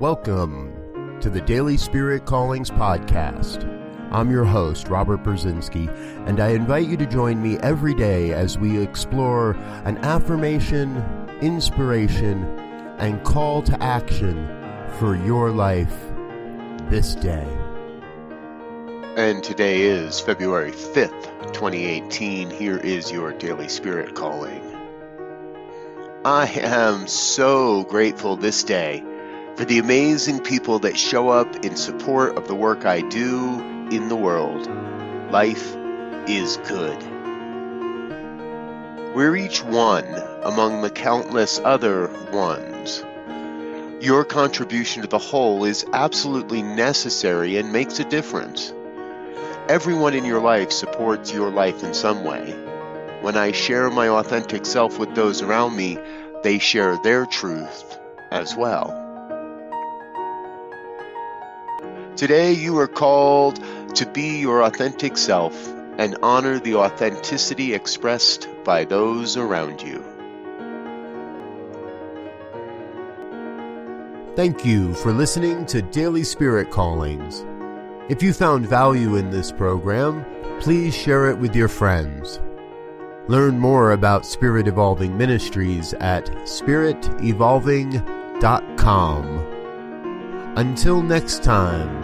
Welcome to the Daily Spirit Callings Podcast. I'm your host, Robert Brzezinski, and I invite you to join me every day as we explore an affirmation, inspiration, and call to action for your life this day. And today is February 5th, 2018. Here is your Daily Spirit Calling. I am so grateful this day for the amazing people that show up in support of the work I do in the world. Life is good. We're each one among the countless other ones. Your contribution to the whole is absolutely necessary and makes a difference. Everyone in your life supports your life in some way. When I share my authentic self with those around me, they share their truth as well. Today, you are called to be your authentic self and honor the authenticity expressed by those around you. Thank you for listening to Daily Spirit Callings. If you found value in this program, please share it with your friends. Learn more about Spirit Evolving Ministries at spiritevolving.com. Until next time,